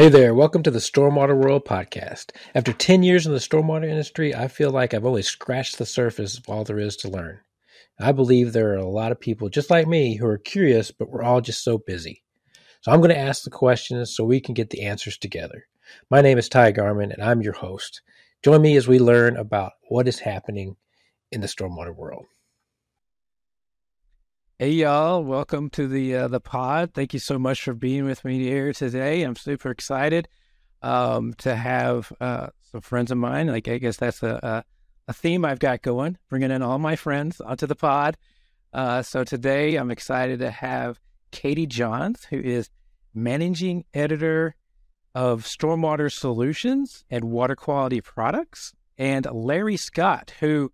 Hey there, welcome to the Stormwater World podcast. After 10 years in the stormwater industry, I feel like I've only scratched the surface of all there is to learn. I believe there are a lot of people just like me who are curious, but we're all just so busy. So I'm going to ask the questions so we can get the answers together. My name is Ty Garman, and I'm your host. Join me as we learn about what is happening in the stormwater world. Hey y'all, welcome to the uh, the pod. Thank you so much for being with me here today. I'm super excited um, to have uh, some friends of mine. Like I guess that's a, a, theme I've got going, bringing in all my friends onto the pod. Uh, so today I'm excited to have Katie Johns, who is managing editor of Stormwater Solutions and Water Quality Products, and Larry Scott, who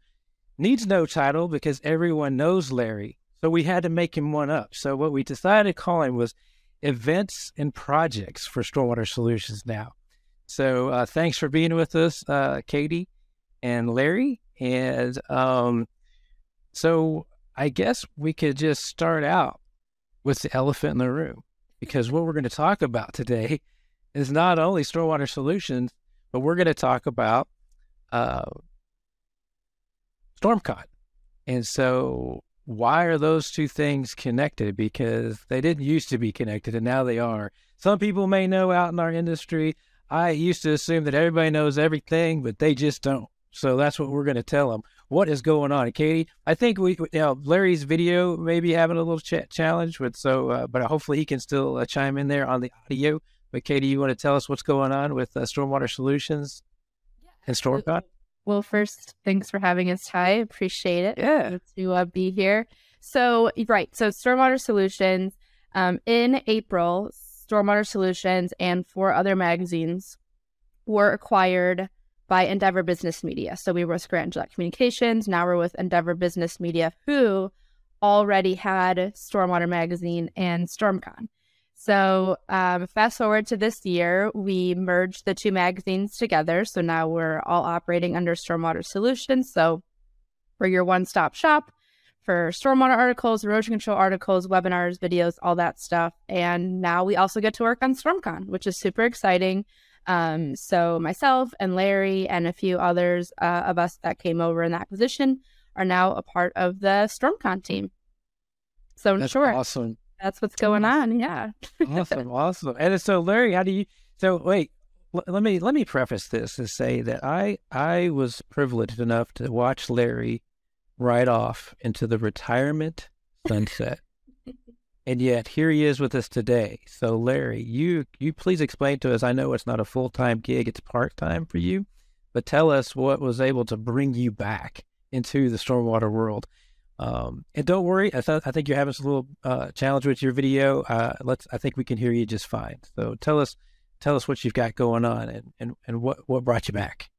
needs no title because everyone knows Larry so we had to make him one up. So what we decided to call him was events and projects for Stormwater Solutions now. So uh, thanks for being with us, uh, Katie and Larry. And um, so I guess we could just start out with the elephant in the room because what we're going to talk about today is not only Stormwater Solutions, but we're going to talk about uh, StormCon. And so why are those two things connected? Because they didn't used to be connected and now they are. Some people may know out in our industry. I used to assume that everybody knows everything, but they just don't. So that's what we're going to tell them. What is going on, Katie? I think we, you know, Larry's video may be having a little ch- challenge with so, uh, but hopefully he can still uh, chime in there on the audio. But Katie, you want to tell us what's going on with uh, Stormwater Solutions yeah, and StormCon? Well, first, thanks for having us, Ty. Appreciate it. Yeah. To uh, be here. So, right. So, Stormwater Solutions, um, in April, Stormwater Solutions and four other magazines were acquired by Endeavor Business Media. So, we were with Scranton Gillette Communications. Now we're with Endeavor Business Media, who already had Stormwater Magazine and StormCon. So, um, fast forward to this year, we merged the two magazines together. So now we're all operating under Stormwater Solutions. So, we're your one stop shop for stormwater articles, erosion control articles, webinars, videos, all that stuff. And now we also get to work on StormCon, which is super exciting. Um, so, myself and Larry and a few others uh, of us that came over in that position are now a part of the StormCon team. So, That's sure. Awesome that's what's going on. Yeah. awesome, awesome. And so, Larry, how do you? So, wait, l- let me let me preface this and say that I I was privileged enough to watch Larry ride off into the retirement sunset, and yet here he is with us today. So, Larry, you you please explain to us. I know it's not a full time gig; it's part time for you, but tell us what was able to bring you back into the stormwater world um, and don't worry, I, th- I think you're having a little uh, challenge with your video. Uh, let's, I think we can hear you just fine. So tell us, tell us what you've got going on and, and, and what, what brought you back.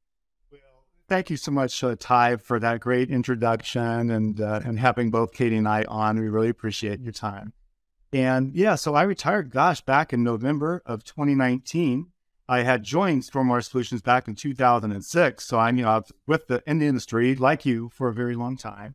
Well, thank you so much, uh, Ty, for that great introduction and uh, and having both Katie and I on. We really appreciate your time. And yeah, so I retired, gosh, back in November of 2019. I had joined Stormwater Solutions back in 2006. So I'm, you know, with the in the industry like you for a very long time.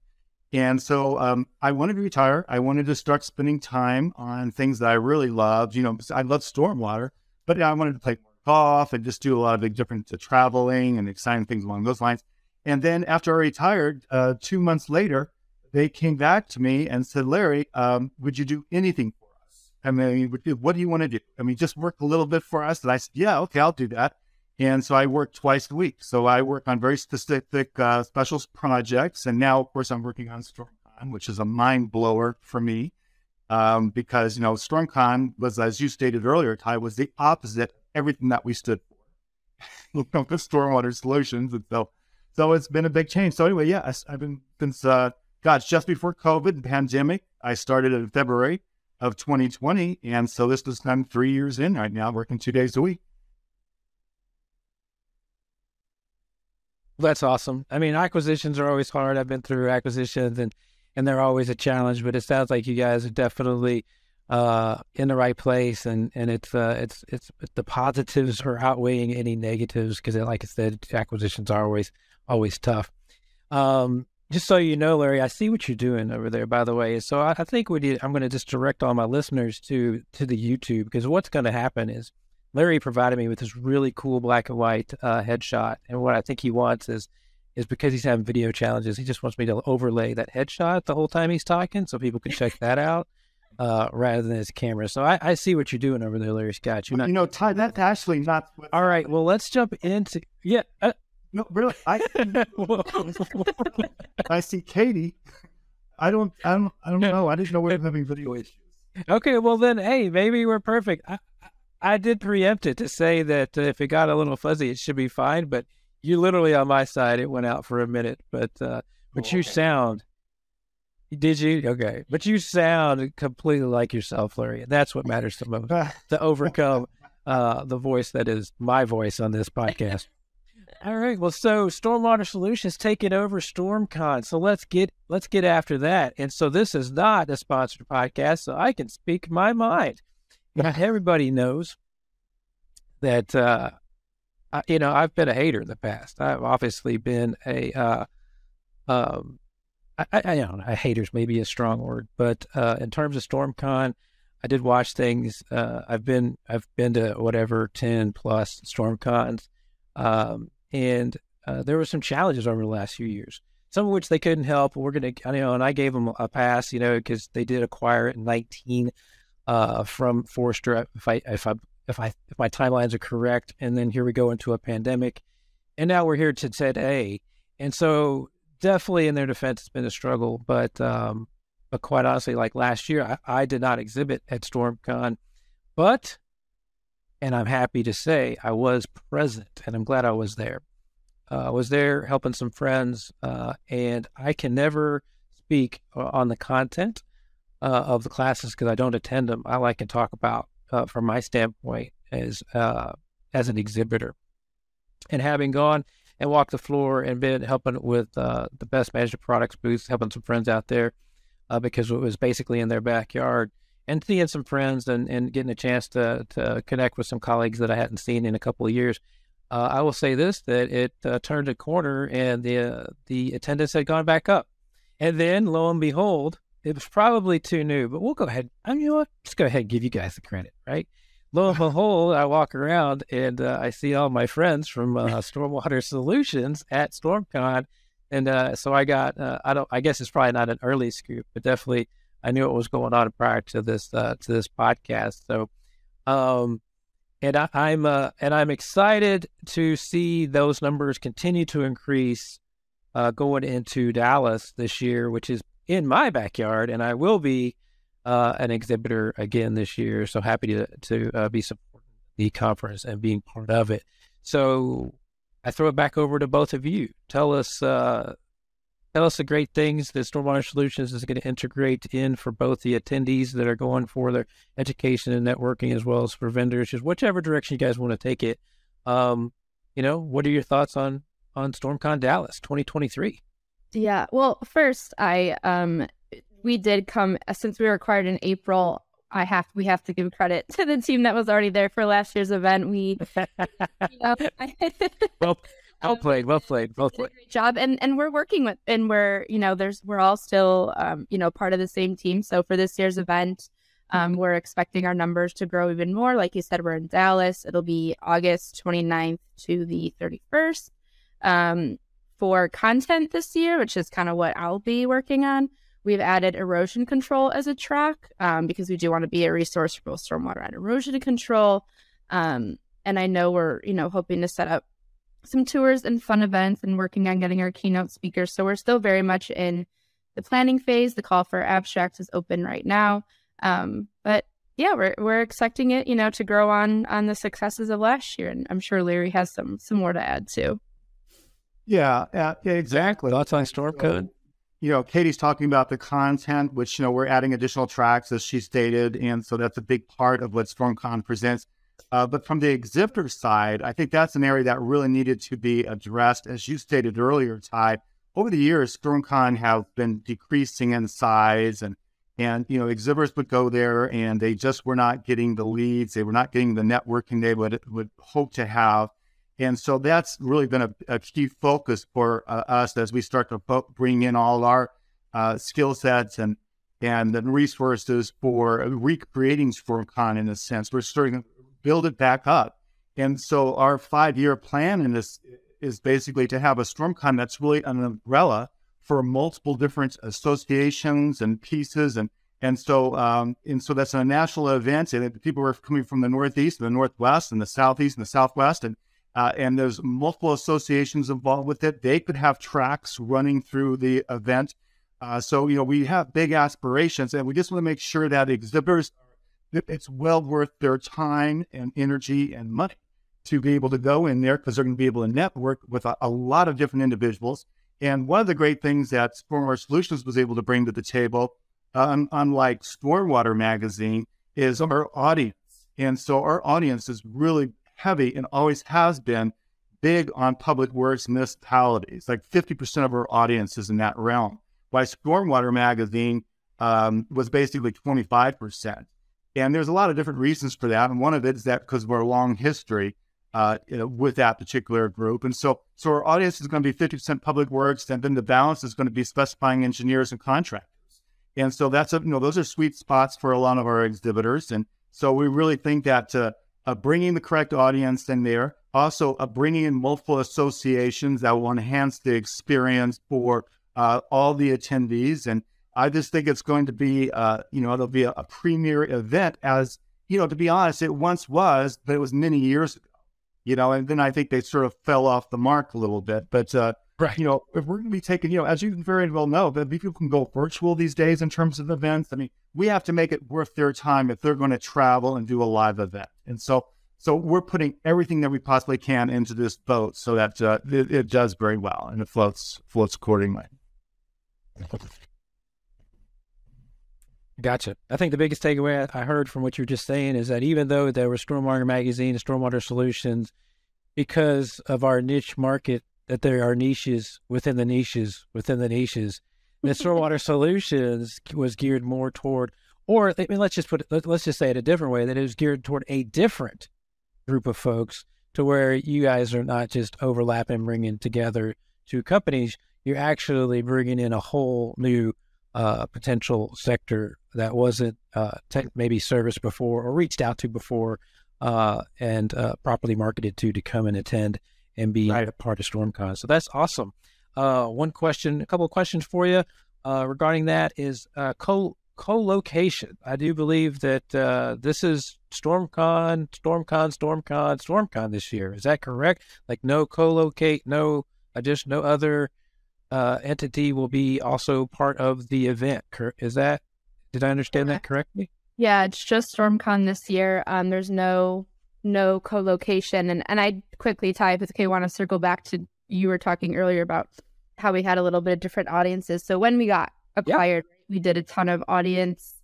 And so um, I wanted to retire. I wanted to start spending time on things that I really loved. You know, I love stormwater, but I wanted to play golf and just do a lot of the different traveling and exciting things along those lines. And then after I retired, uh, two months later, they came back to me and said, Larry, um, would you do anything for us? I mean, what do you want to do? I mean, just work a little bit for us. And I said, yeah, okay, I'll do that. And so I work twice a week. So I work on very specific uh, special projects. And now, of course, I'm working on StormCon, which is a mind blower for me um, because, you know, StormCon was, as you stated earlier, Ty, was the opposite of everything that we stood for. you know, the stormwater solutions. And so, so it's been a big change. So anyway, yeah, I've been since, uh, gosh, just before COVID pandemic, I started in February of 2020. And so this is of three years in right now, working two days a week. That's awesome. I mean, acquisitions are always hard. I've been through acquisitions and and they're always a challenge, but it sounds like you guys are definitely uh, in the right place and and it's uh, it's it's the positives are outweighing any negatives because like I said, acquisitions are always always tough. Um, just so you know, Larry, I see what you're doing over there. By the way, so I, I think we. I'm going to just direct all my listeners to to the YouTube because what's going to happen is Larry provided me with this really cool black and white uh, headshot, and what I think he wants is is because he's having video challenges. He just wants me to overlay that headshot the whole time he's talking, so people can check that out uh, rather than his camera. So I, I, see what you're doing over there, Larry Scott. You're not, you know, Ty, that's actually not. All right, well, let's jump into yeah. Uh, no, really, I I see Katie. I don't, I don't, I don't know. I didn't know we were having video issues. Okay, well then, hey, maybe we're perfect. I, I did preempt it to say that uh, if it got a little fuzzy, it should be fine. But you literally on my side, it went out for a minute. But uh, but oh, you sound. Did you? Okay, but you sound completely like yourself, Larry. That's what matters the most to overcome uh, the voice that is my voice on this podcast. All right. Well, so Stormwater Solutions taking over StormCon. So let's get let's get after that. And so this is not a sponsored podcast, so I can speak my mind. Not everybody knows that uh, I, you know I've been a hater in the past. I've obviously been a uh, um, I, I, don't know, hater's maybe a strong word, but uh, in terms of StormCon, I did watch things. Uh, I've been I've been to whatever ten plus StormCons, um, and uh, there were some challenges over the last few years. Some of which they couldn't help. We're gonna, you know, and I gave them a pass, you know, because they did acquire it in nineteen uh, from Forester. If I if I if I if my timelines are correct, and then here we go into a pandemic, and now we're here to today. And so definitely in their defense, it's been a struggle. But um, but quite honestly, like last year, I, I did not exhibit at StormCon, but and I'm happy to say I was present, and I'm glad I was there. Uh, I was there helping some friends, uh, and I can never speak uh, on the content uh, of the classes because I don't attend them. I like to talk about uh, from my standpoint as uh, as an exhibitor, and having gone and walked the floor and been helping with uh, the Best Management Products booth, helping some friends out there uh, because it was basically in their backyard, and seeing some friends and, and getting a chance to to connect with some colleagues that I hadn't seen in a couple of years. Uh, I will say this: that it turned a corner and the the attendance had gone back up, and then lo and behold it was probably too new, but we'll go ahead. I mean, you know what? Just go ahead and give you guys the credit, right? Lo and behold, I walk around and uh, I see all my friends from uh, Stormwater Solutions at StormCon, and uh, so I got. Uh, I don't. I guess it's probably not an early scoop, but definitely I knew what was going on prior to this uh, to this podcast. So, um, and I, am uh, and I'm excited to see those numbers continue to increase going into Dallas this year, which is in my backyard, and I will be uh, an exhibitor again this year. So happy to to uh, be supporting the conference and being part of it. So I throw it back over to both of you. Tell us uh, tell us the great things that Stormwater Solutions is going to integrate in for both the attendees that are going for their education and networking, as well as for vendors. Just whichever direction you guys want to take it. Um, you know, what are your thoughts on on StormCon Dallas 2023? Yeah. Well, first, I um we did come since we were acquired in April. I have we have to give credit to the team that was already there for last year's event. We, you know, well, well played, well played, well played. Great job, and and we're working with, and we're you know, there's we're all still um, you know part of the same team. So for this year's event, um, we're expecting our numbers to grow even more. Like you said, we're in Dallas. It'll be August 29th to the 31st. Um, for content this year, which is kind of what I'll be working on, we've added erosion control as a track um, because we do want to be a resource for stormwater and erosion control. Um, and I know we're, you know, hoping to set up some tours and fun events and working on getting our keynote speakers. So we're still very much in the planning phase. The call for abstracts is open right now. Um, but yeah, we're we're expecting it, you know, to grow on on the successes of last year, and I'm sure Larry has some some more to add too. Yeah, yeah, yeah exactly. Thoughts on StormCon? You know, Katie's talking about the content, which, you know, we're adding additional tracks as she stated. And so that's a big part of what StormCon presents. Uh, but from the exhibitor side, I think that's an area that really needed to be addressed. As you stated earlier, Ty, over the years, StormCon have been decreasing in size and and you know exhibitors would go there and they just were not getting the leads they were not getting the networking they would would hope to have And so that's really been a, a key focus for uh, us as we start to fo- bring in all our uh, skill sets and and the resources for recreating StormCon in a sense. We're starting to build it back up. And so our five year plan in this is basically to have a StormCon that's really an umbrella for multiple different associations and pieces and and so um, and so that's a national event and people are coming from the northeast and the northwest and the southeast and the southwest and uh, and there's multiple associations involved with it. They could have tracks running through the event. Uh, so you know we have big aspirations, and we just want to make sure that exhibitors it's well worth their time and energy and money to be able to go in there because they're going to be able to network with a, a lot of different individuals and one of the great things that Stormwater Solutions was able to bring to the table, uh, unlike Stormwater Magazine, is our audience. And so our audience is really heavy and always has been big on public works municipalities. Like 50% of our audience is in that realm. While Stormwater Magazine um, was basically 25%. And there's a lot of different reasons for that. And one of it is that because of our long history, uh, with that particular group. And so, so our audience is going to be 50% public works, and then the balance is going to be specifying engineers and contractors. And so that's a, you know, those are sweet spots for a lot of our exhibitors. And so we really think that uh, uh, bringing the correct audience in there, also uh, bringing in multiple associations that will enhance the experience for uh, all the attendees. And I just think it's going to be, uh, you know, it'll be a, a premier event as, you know, to be honest, it once was, but it was many years ago you know, and then I think they sort of fell off the mark a little bit. But, uh, right. you know, if we're going to be taking, you know, as you very well know, that people can go virtual these days in terms of events. I mean, we have to make it worth their time if they're going to travel and do a live event. And so, so we're putting everything that we possibly can into this boat so that uh, it, it does very well and it floats floats accordingly. Gotcha. I think the biggest takeaway I heard from what you're just saying is that even though there was Stormwater Magazine and Stormwater Solutions, because of our niche market, that there are niches within the niches within the niches, that Stormwater Solutions was geared more toward, or I mean, let's just put it, let's just say it a different way, that it was geared toward a different group of folks to where you guys are not just overlapping, bringing together two companies. You're actually bringing in a whole new uh, potential sector that wasn't uh, te- maybe serviced before or reached out to before uh, and uh, properly marketed to to come and attend and be right. a part of StormCon. So that's awesome. Uh, one question, a couple of questions for you uh, regarding that is co co-location. I do believe that this is StormCon, StormCon, StormCon, StormCon this year. Is that correct? Like no co-locate, no just no other uh, entity will be also part of the event. Is that did I understand that correctly? Yeah, it's just StormCon this year. Um, there's no no co-location, and and I quickly, if it's okay, want to circle back to you were talking earlier about how we had a little bit of different audiences. So when we got acquired, yeah. we did a ton of audience.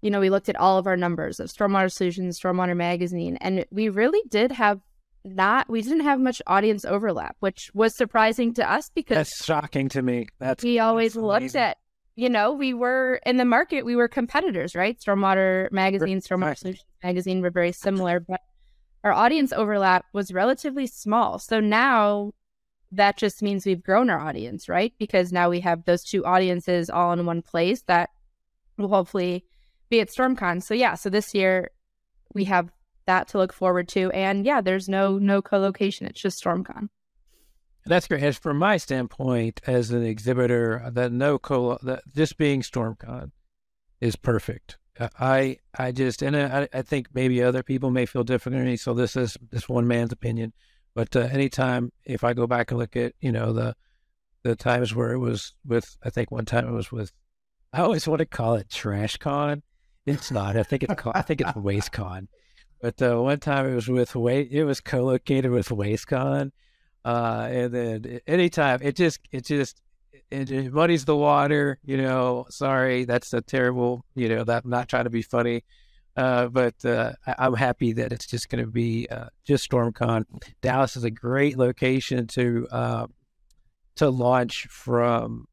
You know, we looked at all of our numbers of Stormwater Solutions, Stormwater Magazine, and we really did have not we didn't have much audience overlap, which was surprising to us because that's shocking to me. That's we always that's looked at you know, we were in the market, we were competitors, right? Stormwater Magazine, Stormwater right. Solutions Magazine were very similar, but our audience overlap was relatively small. So now that just means we've grown our audience, right? Because now we have those two audiences all in one place that will hopefully be at StormCon. So yeah, so this year we have that to look forward to. And yeah, there's no no co-location. It's just StormCon. That's great. As from my standpoint, as an exhibitor, that no co that just being StormCon is perfect. I I just and I, I think maybe other people may feel differently. So this is this one man's opinion. But uh, anytime if I go back and look at you know the the times where it was with I think one time it was with I always want to call it Trash Con. It's not. I think it's called, I think it's Waste Con. But uh, one time it was with. It was co-located with WasteCon, uh, and then anytime it just it just it, it, muddies the water. You know, sorry, that's a terrible. You know, that I'm not trying to be funny, uh, but uh, I, am happy that it's just going to be uh, just StormCon. Dallas is a great location to uh, to launch from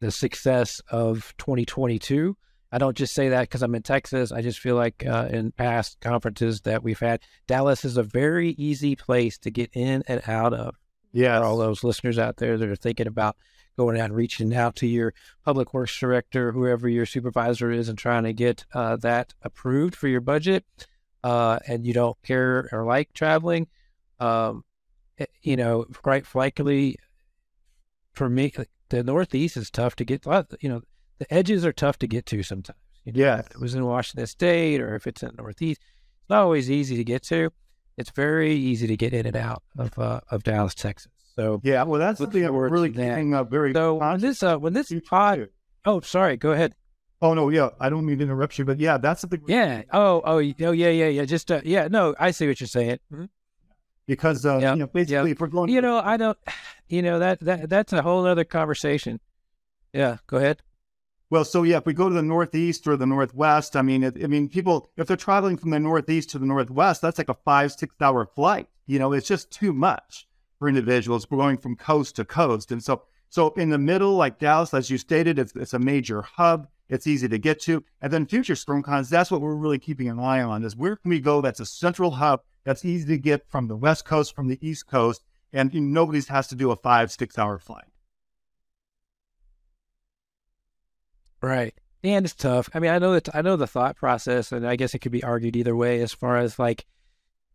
the success of 2022 I don't just say that because I'm in Texas. I just feel like uh, in past conferences that we've had, Dallas is a very easy place to get in and out of. Yeah, all those listeners out there that are thinking about going out and reaching out to your public works director, whoever your supervisor is, and trying to get uh, that approved for your budget, uh, and you don't care or like traveling, um, eh, you know, quite frankly, for me, the Northeast is tough to get. You know, the edges are tough to get to sometimes. You know, yeah. If it was in Washington State or if it's in the Northeast, it's not always easy to get to. It's very easy to get in and out of uh, of Dallas, Texas. So yeah, well, that's something I'm really keeping up very. So when this uh, when this pod, oh, sorry, go ahead. Oh no, yeah, I don't mean to interrupt you, but yeah, that's something. Yeah. Oh, oh, oh, yeah, yeah, yeah. Just uh, yeah, no, I see what you're saying. Mm-hmm. Because uh, yep. you know, basically, yep. if we're going, you know, I don't, you know, that that that's a whole other conversation. Yeah, go ahead. Well, so yeah, if we go to the Northeast or the Northwest, I mean, it, I mean, people, if they're traveling from the Northeast to the Northwest, that's like a five, six hour flight. You know, it's just too much for individuals going from coast to coast. And so, so in the middle, like Dallas, as you stated, it's, it's a major hub. It's easy to get to. And then future storm StormCons, that's what we're really keeping an eye on is where can we go that's a central hub that's easy to get from the West Coast, from the East Coast, and you know, nobody has to do a five, six hour flight. Right. And it's tough. I mean, I know that I know the thought process, and I guess it could be argued either way as far as like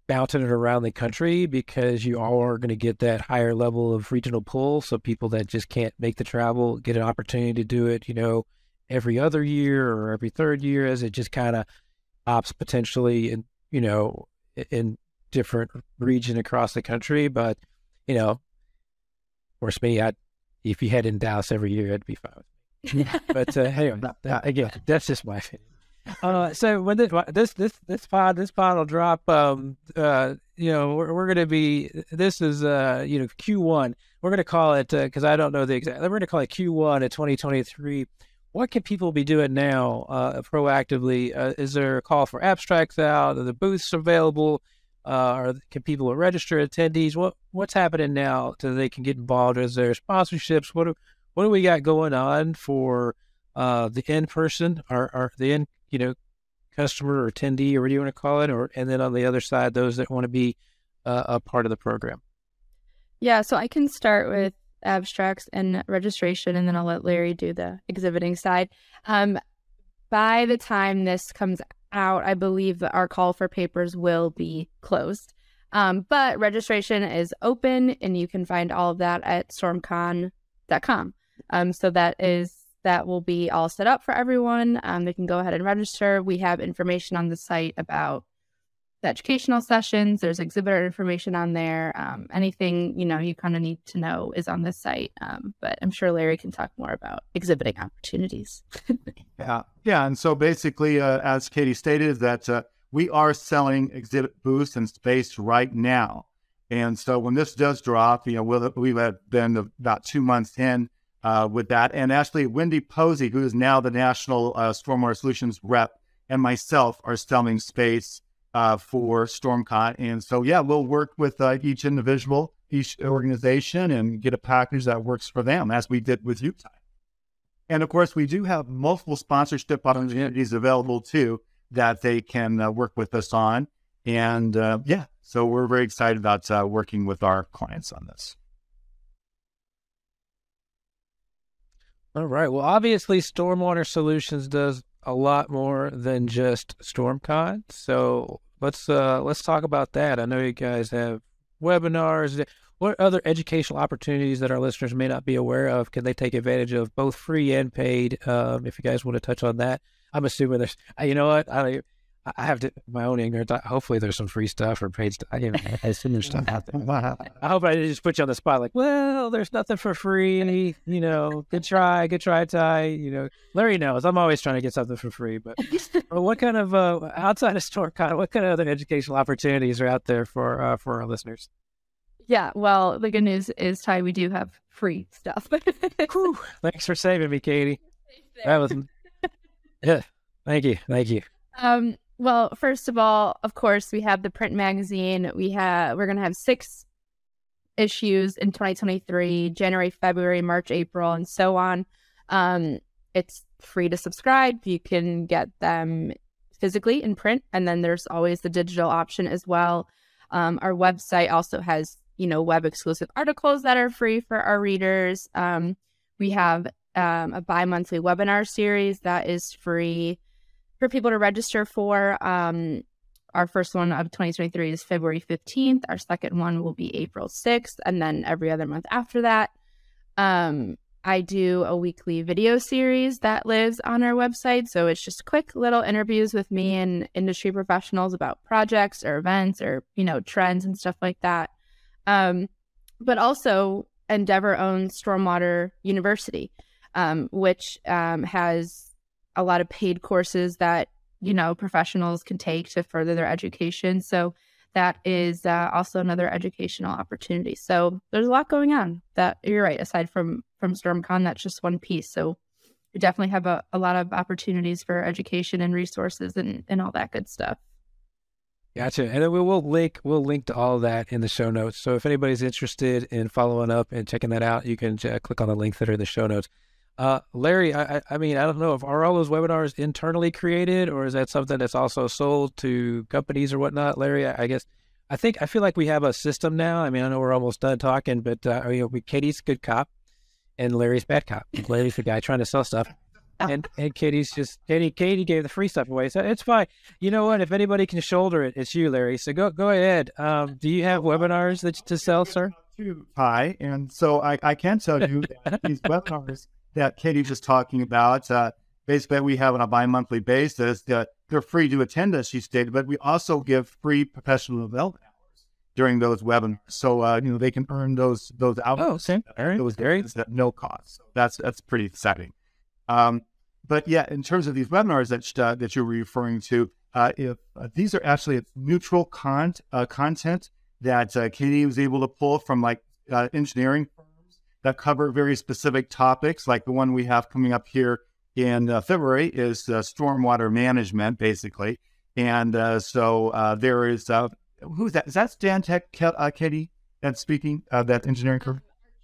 bouncing it around the country because you all are going to get that higher level of regional pull. So people that just can't make the travel get an opportunity to do it, you know, every other year or every third year as it just kind of ops potentially in, you know, in different region across the country. But, you know, of course, me, I, if you head in Dallas every year, it'd be fine but uh, anyway, that, again, that's just my opinion. Uh, so when this this this this pod this pod will drop, um, uh, you know, we're, we're going to be this is uh, you know, Q one. We're going to call it because uh, I don't know the exact. We're going to call it Q one of twenty twenty three. What can people be doing now uh, proactively? Uh, is there a call for abstracts out? Are the booths available? Or can people register attendees? What what's happening now so they can get involved? Is there sponsorships? What do, what do we got going on for uh, the in person or, or the in you know customer or attendee or what do you want to call it or and then on the other side those that want to be uh, a part of the program? Yeah so i can start with abstracts and registration and then i'll let larry do the exhibiting side. Um, by the time this comes out i believe that our call for papers will be closed. Um, but registration is open and you can find all of that at stormcon.com um, so that is that will be all set up for everyone. Um, they can go ahead and register. We have information on the site about the educational sessions. There's exhibitor information on there. Um, anything you know you kind of need to know is on this site. Um, but I'm sure Larry can talk more about exhibiting opportunities. yeah, yeah. And so basically, uh, as Katie stated, that uh, we are selling exhibit booths and space right now. And so when this does drop, you know, we'll, we've been about two months in uh, with that. And actually, Wendy Posey, who is now the National uh, Stormwater Solutions rep, and myself are selling space uh, for StormCon. And so, yeah, we'll work with uh, each individual, each organization, and get a package that works for them, as we did with Utah. And of course, we do have multiple sponsorship opportunities available too that they can uh, work with us on. And uh, yeah, so we're very excited about working with our clients on this. All right. Well, obviously, Stormwater Solutions does a lot more than just StormCon. So let's uh, let's talk about that. I know you guys have webinars. What other educational opportunities that our listeners may not be aware of can they take advantage of, both free and paid? Um, if you guys want to touch on that, I'm assuming there's. You know what? I I have to my own ignorance. Hopefully, there's some free stuff or paid stuff. You know, I assume there's stuff out there. I hope I didn't just put you on the spot. Like, well, there's nothing for free. You know, good try, good try, Ty. You know, Larry knows I'm always trying to get something for free. But what kind of uh, outside of StormCon, what kind of other educational opportunities are out there for uh, for our listeners? Yeah, well, the good news is, Ty, we do have free stuff. Whew, thanks for saving me, Katie. That was yeah. Thank you, thank you. Um, well, first of all, of course, we have the print magazine. We have we're gonna have six issues in 2023, January, February, March, April, and so on. Um, it's free to subscribe. You can get them physically in print, and then there's always the digital option as well. Um, our website also has you know web exclusive articles that are free for our readers. Um, we have um, a bi-monthly webinar series that is free for people to register for. Um, our first one of 2023 is February 15th. Our second one will be April 6th, and then every other month after that. Um, I do a weekly video series that lives on our website. So it's just quick little interviews with me and industry professionals about projects or events or, you know, trends and stuff like that. Um, but also, Endeavor owns Stormwater University, um, which um, has a lot of paid courses that, you know, professionals can take to further their education. So that is uh, also another educational opportunity. So there's a lot going on. That you're right. Aside from from StormCon, that's just one piece. So we definitely have a, a lot of opportunities for education and resources and and all that good stuff. Gotcha. And we will link we'll link to all that in the show notes. So if anybody's interested in following up and checking that out, you can uh, click on the links that are in the show notes. Uh, Larry, I, I mean, I don't know if are all those webinars internally created or is that something that's also sold to companies or whatnot? Larry, I, I guess I think I feel like we have a system now. I mean, I know we're almost done talking, but uh, you know, we, Katie's good cop and Larry's bad cop. Larry's the guy trying to sell stuff. And and Katie's just Katie. Katie gave the free stuff away, so it's fine. You know what? If anybody can shoulder it, it's you, Larry. So go go ahead. Um, do you have webinars that to sell, sir? Hi, and so I, I can tell you that these webinars that Katie was talking about. Uh, basically, we have on a bi-monthly basis that they're free to attend, as she stated, but we also give free professional development hours during those webinars. So, uh, you know, they can earn those those hours. Oh, same. Those days at no cost. So that's that's pretty exciting. Um, but yeah, in terms of these webinars that uh, that you were referring to, uh, if uh, these are actually neutral con- uh, content that uh, Katie was able to pull from like uh, engineering that cover very specific topics, like the one we have coming up here in uh, February is uh, stormwater management, basically. And uh, so uh, there is uh, who's that? Is that Stantec, uh, Katie, that's speaking? that engineering crew.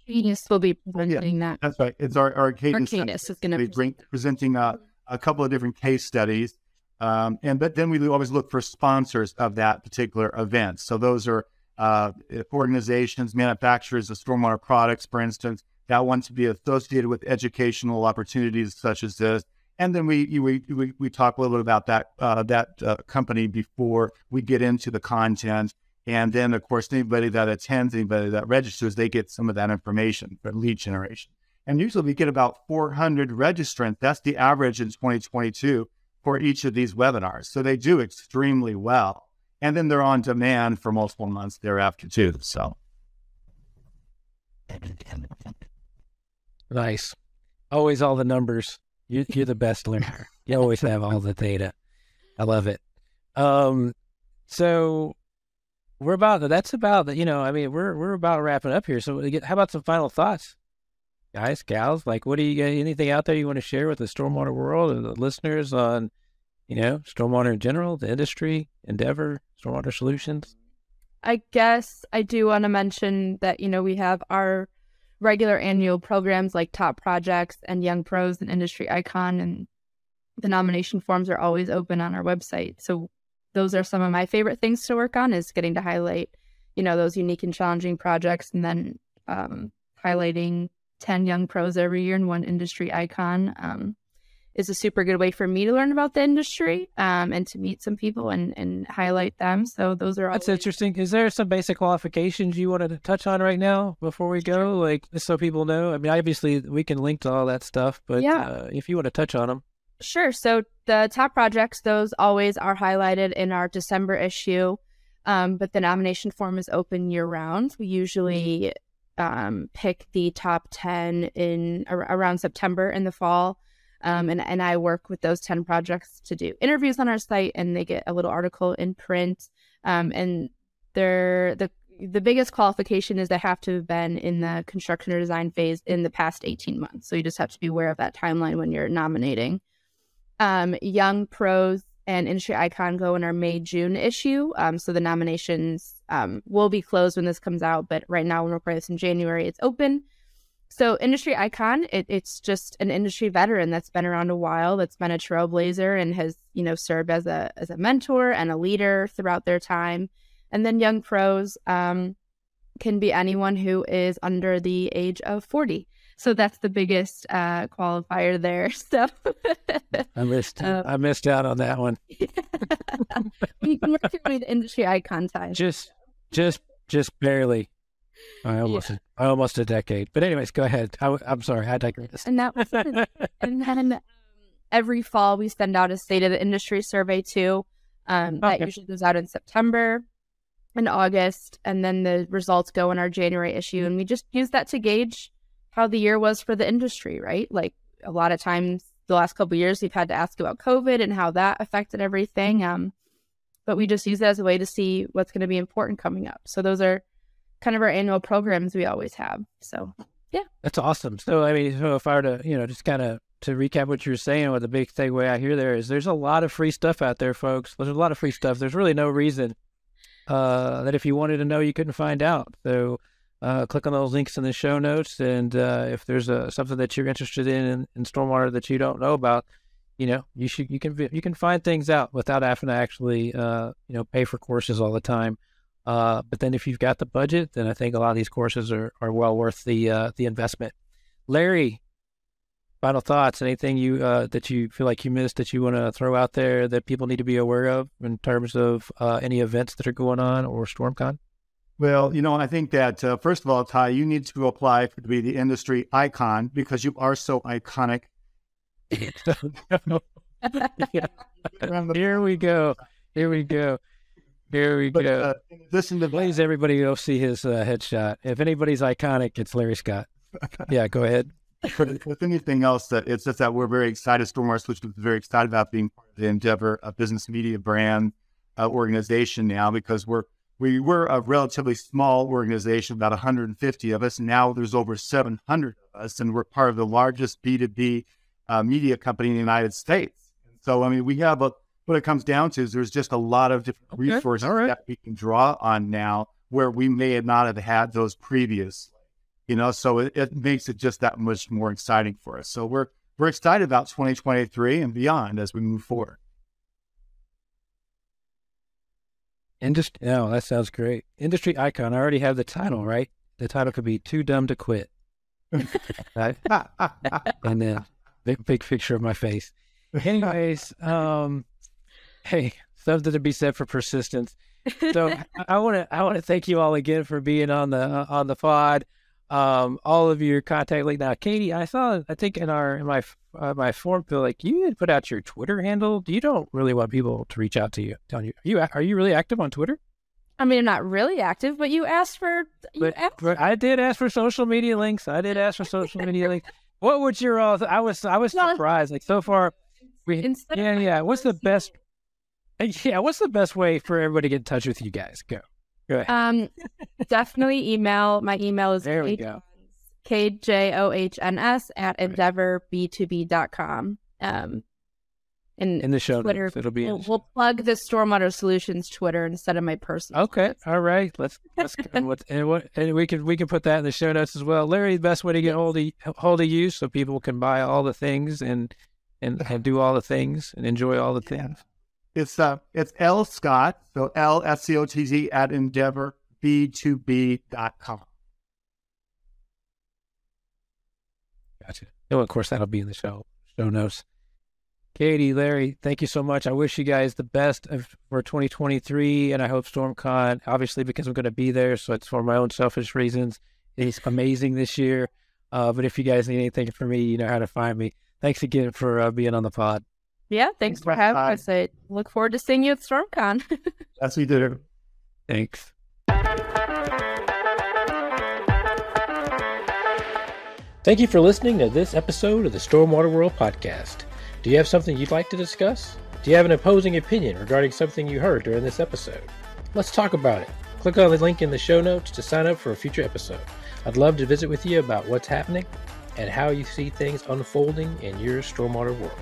Arcadis will be presenting yeah, that. That's right. It's our Arcadis. Arcadis is going to be presenting a couple of different case studies. Um, and but then we always look for sponsors of that particular event. So those are uh, organizations, manufacturers of stormwater products, for instance, that want to be associated with educational opportunities such as this. And then we we we, we talk a little bit about that uh, that uh, company before we get into the content. And then, of course, anybody that attends, anybody that registers, they get some of that information for lead generation. And usually we get about 400 registrants. That's the average in 2022 for each of these webinars. So they do extremely well and then they're on demand for multiple months thereafter too. So nice. Always all the numbers. You, you're the best learner. You always have all the data. I love it. Um, so we're about that's about you know I mean we're we're about wrapping up here. So how about some final thoughts, guys, gals? Like, what do you got anything out there you want to share with the stormwater world and the listeners on you know stormwater in general, the industry, Endeavor, Stormwater Solutions? I guess I do want to mention that, you know, we have our regular annual programs like Top Projects and Young Pros and Industry Icon, and the nomination forms are always open on our website. So those are some of my favorite things to work on is getting to highlight, you know, those unique and challenging projects and then um, highlighting 10 young pros every year and one industry icon. Um, is a super good way for me to learn about the industry um, and to meet some people and, and highlight them. So those are all. that's interesting. Is there some basic qualifications you wanted to touch on right now before we go, sure. like just so people know? I mean, obviously we can link to all that stuff, but yeah. Uh, if you want to touch on them. Sure. So the top projects, those always are highlighted in our December issue, um, but the nomination form is open year round. We usually um, pick the top 10 in around September in the fall um, and, and I work with those 10 projects to do interviews on our site and they get a little article in print. Um, and they're the the biggest qualification is they have to have been in the construction or design phase in the past 18 months. So you just have to be aware of that timeline when you're nominating. Um, young pros and industry icon go in our May June issue. Um, so the nominations um, will be closed when this comes out, but right now when we're recording this in January, it's open. So industry icon, it, it's just an industry veteran that's been around a while, that's been a trailblazer and has, you know, served as a as a mentor and a leader throughout their time. And then young pros um, can be anyone who is under the age of 40. So that's the biggest uh, qualifier there. So I missed um, I missed out on that one. you can work to industry icon time. Just just just barely. I almost, yeah. I almost a decade. But anyways, go ahead. I, am sorry, I digress. And that was, and then um, every fall we send out a state of the industry survey too. Um, okay. That usually goes out in September and August, and then the results go in our January issue, and we just use that to gauge how the year was for the industry. Right, like a lot of times the last couple years we've had to ask about COVID and how that affected everything. Um, but we just use it as a way to see what's going to be important coming up. So those are kind of our annual programs we always have. So yeah, that's awesome. So I mean, so if I were to you know just kind of to recap what you're saying, what the big takeaway I hear there is there's a lot of free stuff out there, folks. There's a lot of free stuff. There's really no reason uh, that if you wanted to know, you couldn't find out. So uh, click on those links in the show notes, and uh, if there's a, something that you're interested in, in in stormwater that you don't know about, you know you should you can you can find things out without having to actually uh, you know pay for courses all the time. Uh, but then if you've got the budget, then I think a lot of these courses are, are well worth the uh, the investment. Larry, final thoughts? Anything you uh, that you feel like you missed that you want to throw out there that people need to be aware of in terms of uh, any events that are going on or StormCon? Well, you know, I think that uh, first of all, Ty, you need to apply to be the industry icon because you are so iconic. Here we go. Here we go. Here we but, go. Uh, listen to please, everybody go see his uh, headshot. If anybody's iconic, it's Larry Scott. yeah, go ahead. With anything else, that it's just that we're very excited. Stormwater Solutions is very excited about being part of the Endeavor a business media brand uh, organization now because we're we were a relatively small organization, about 150 of us. Now there's over 700 of us, and we're part of the largest B2B uh, media company in the United States. So, I mean, we have a what it comes down to is there's just a lot of different okay. resources right. that we can draw on now where we may not have had those previously. you know so it, it, makes it just that much more exciting for us so we're we're excited about 2023 and beyond as we move forward industry oh that sounds great industry icon i already have the title right the title could be too dumb to quit right? and then big big picture of my face anyways um Hey, something to be said for persistence. So I want to I want to thank you all again for being on the uh, on the pod. Um, all of your contact link now, Katie. I saw I think in our in my uh, my form fill like you had put out your Twitter handle. You don't really want people to reach out to you, telling you are you are you really active on Twitter? I mean, I'm not really active, but you asked for. You but, asked. but I did ask for social media links. I did ask for social media links. What would your all? I was I was surprised. Like so far, we yeah yeah. What's the best Yeah, what's the best way for everybody to get in touch with you guys? Go. Go ahead. Um, definitely email. My email is there we go. K J O H N S at endeavorb2b.com. Um, and in the show Twitter, notes, it'll be. We'll, plug the Stormwater Solutions Twitter instead of my personal. Okay, all right. Let's let's and what and what and we can we can put that in the show notes as well. Larry, the best way to get hold of hold of you so people can buy all the things and and, and do all the things and enjoy all the things. It's uh, it's L Scott, so L S C O T Z at endeavorb2b.com. Gotcha. Oh, of course, that'll be in the show show notes. Katie, Larry, thank you so much. I wish you guys the best of, for 2023, and I hope StormCon, obviously because I'm going to be there, so it's for my own selfish reasons. It's amazing this year. Uh, but if you guys need anything from me, you know how to find me. Thanks again for uh, being on the pod. Yeah, thanks, for having us. I look forward to seeing you at StormCon. Yes, we do. Thanks. Thank you for listening to this episode of the Stormwater World podcast. Do you have something you'd like to discuss? Do you have an opposing opinion regarding something you heard during this episode? Let's talk about it. Click on the link in the show notes to sign up for a future episode. I'd love to visit with you about what's happening and how you see things unfolding in your stormwater world.